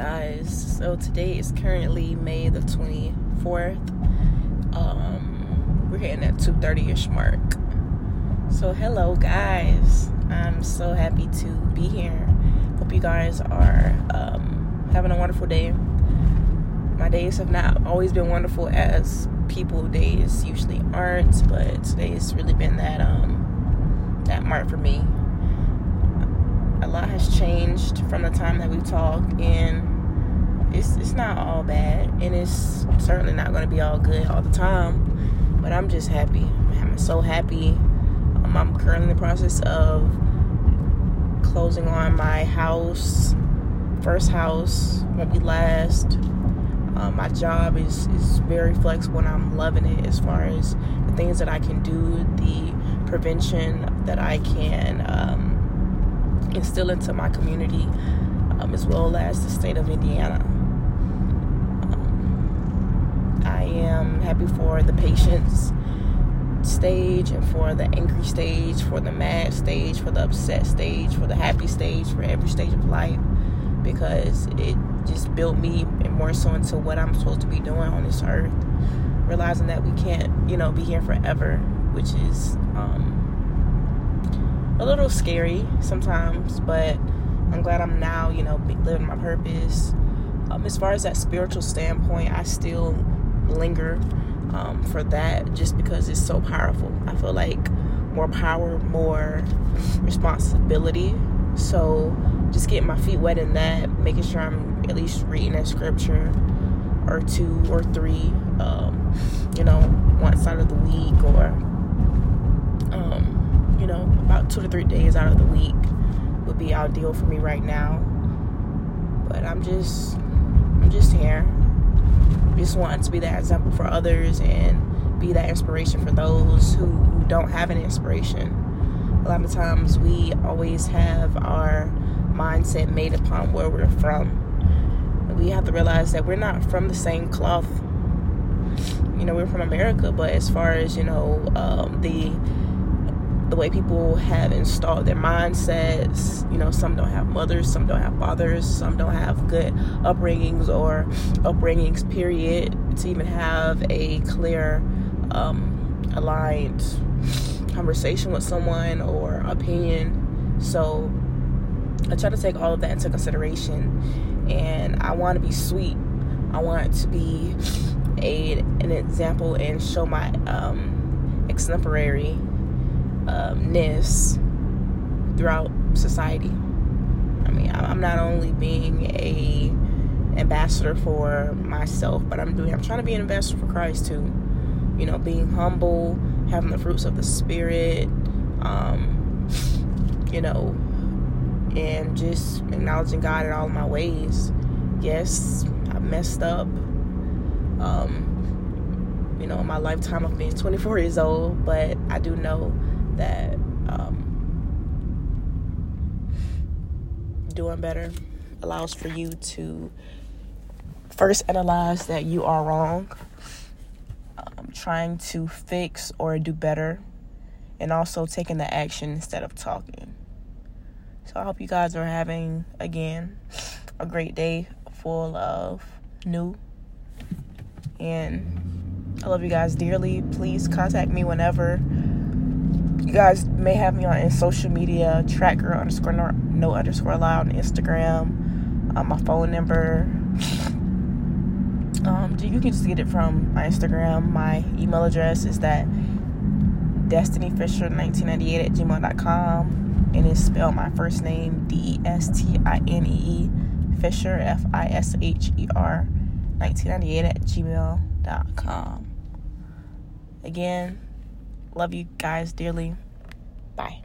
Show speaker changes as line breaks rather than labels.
guys. So today is currently May the 24th. Um, we're hitting that 2:30ish mark. So hello, guys. I'm so happy to be here. Hope you guys are um, having a wonderful day. My days have not always been wonderful as people days usually aren't, but today's really been that um that mark for me a lot has changed from the time that we talked, and it's it's not all bad, and it's certainly not going to be all good all the time. But I'm just happy. I'm so happy. Um, I'm currently in the process of closing on my house, first house, won't be last. Um, my job is is very flexible, and I'm loving it as far as the things that I can do, the prevention that I can. Um, instill into my community um, as well as the state of Indiana. I am happy for the patience stage and for the angry stage, for the mad stage, for the upset stage, for the happy stage, for every stage of life because it just built me and more so into what I'm supposed to be doing on this earth. Realizing that we can't, you know, be here forever, which is um, a little scary sometimes, but I'm glad I'm now, you know, living my purpose. Um, as far as that spiritual standpoint, I still linger um, for that just because it's so powerful. I feel like more power, more responsibility. So just getting my feet wet in that, making sure I'm at least reading that scripture or two or three, um, you know, once out of the week or um, you know, about two to three days out of the week would be ideal for me right now. But I'm just, I'm just here. Just wanting to be that example for others and be that inspiration for those who don't have an inspiration. A lot of times we always have our mindset made upon where we're from. We have to realize that we're not from the same cloth. You know, we're from America, but as far as, you know, um, the the way people have installed their mindsets. You know, some don't have mothers, some don't have fathers, some don't have good upbringings or upbringings, period, to even have a clear, um, aligned conversation with someone or opinion. So I try to take all of that into consideration. And I want to be sweet. I want to be a, an example and show my um, exemplary um, ness throughout society. I mean, I'm not only being a ambassador for myself, but I'm doing. I'm trying to be an ambassador for Christ too. You know, being humble, having the fruits of the spirit. Um, you know, and just acknowledging God in all my ways. Yes, I messed up. Um, you know, in my lifetime of being 24 years old, but I do know that um, doing better allows for you to first analyze that you are wrong, um, trying to fix or do better, and also taking the action instead of talking. So I hope you guys are having again a great day full of new and I love you guys dearly. Please contact me whenever you guys may have me on in social media tracker underscore no, no underscore allowed on Instagram. Um, my phone number. Um, you can just get it from my Instagram. My email address is that destinyfisher1998 at gmail.com. And it's spelled my first name D E S T I N E Fisher F I S H E R 1998 at gmail.com. Again, Love you guys dearly. Bye.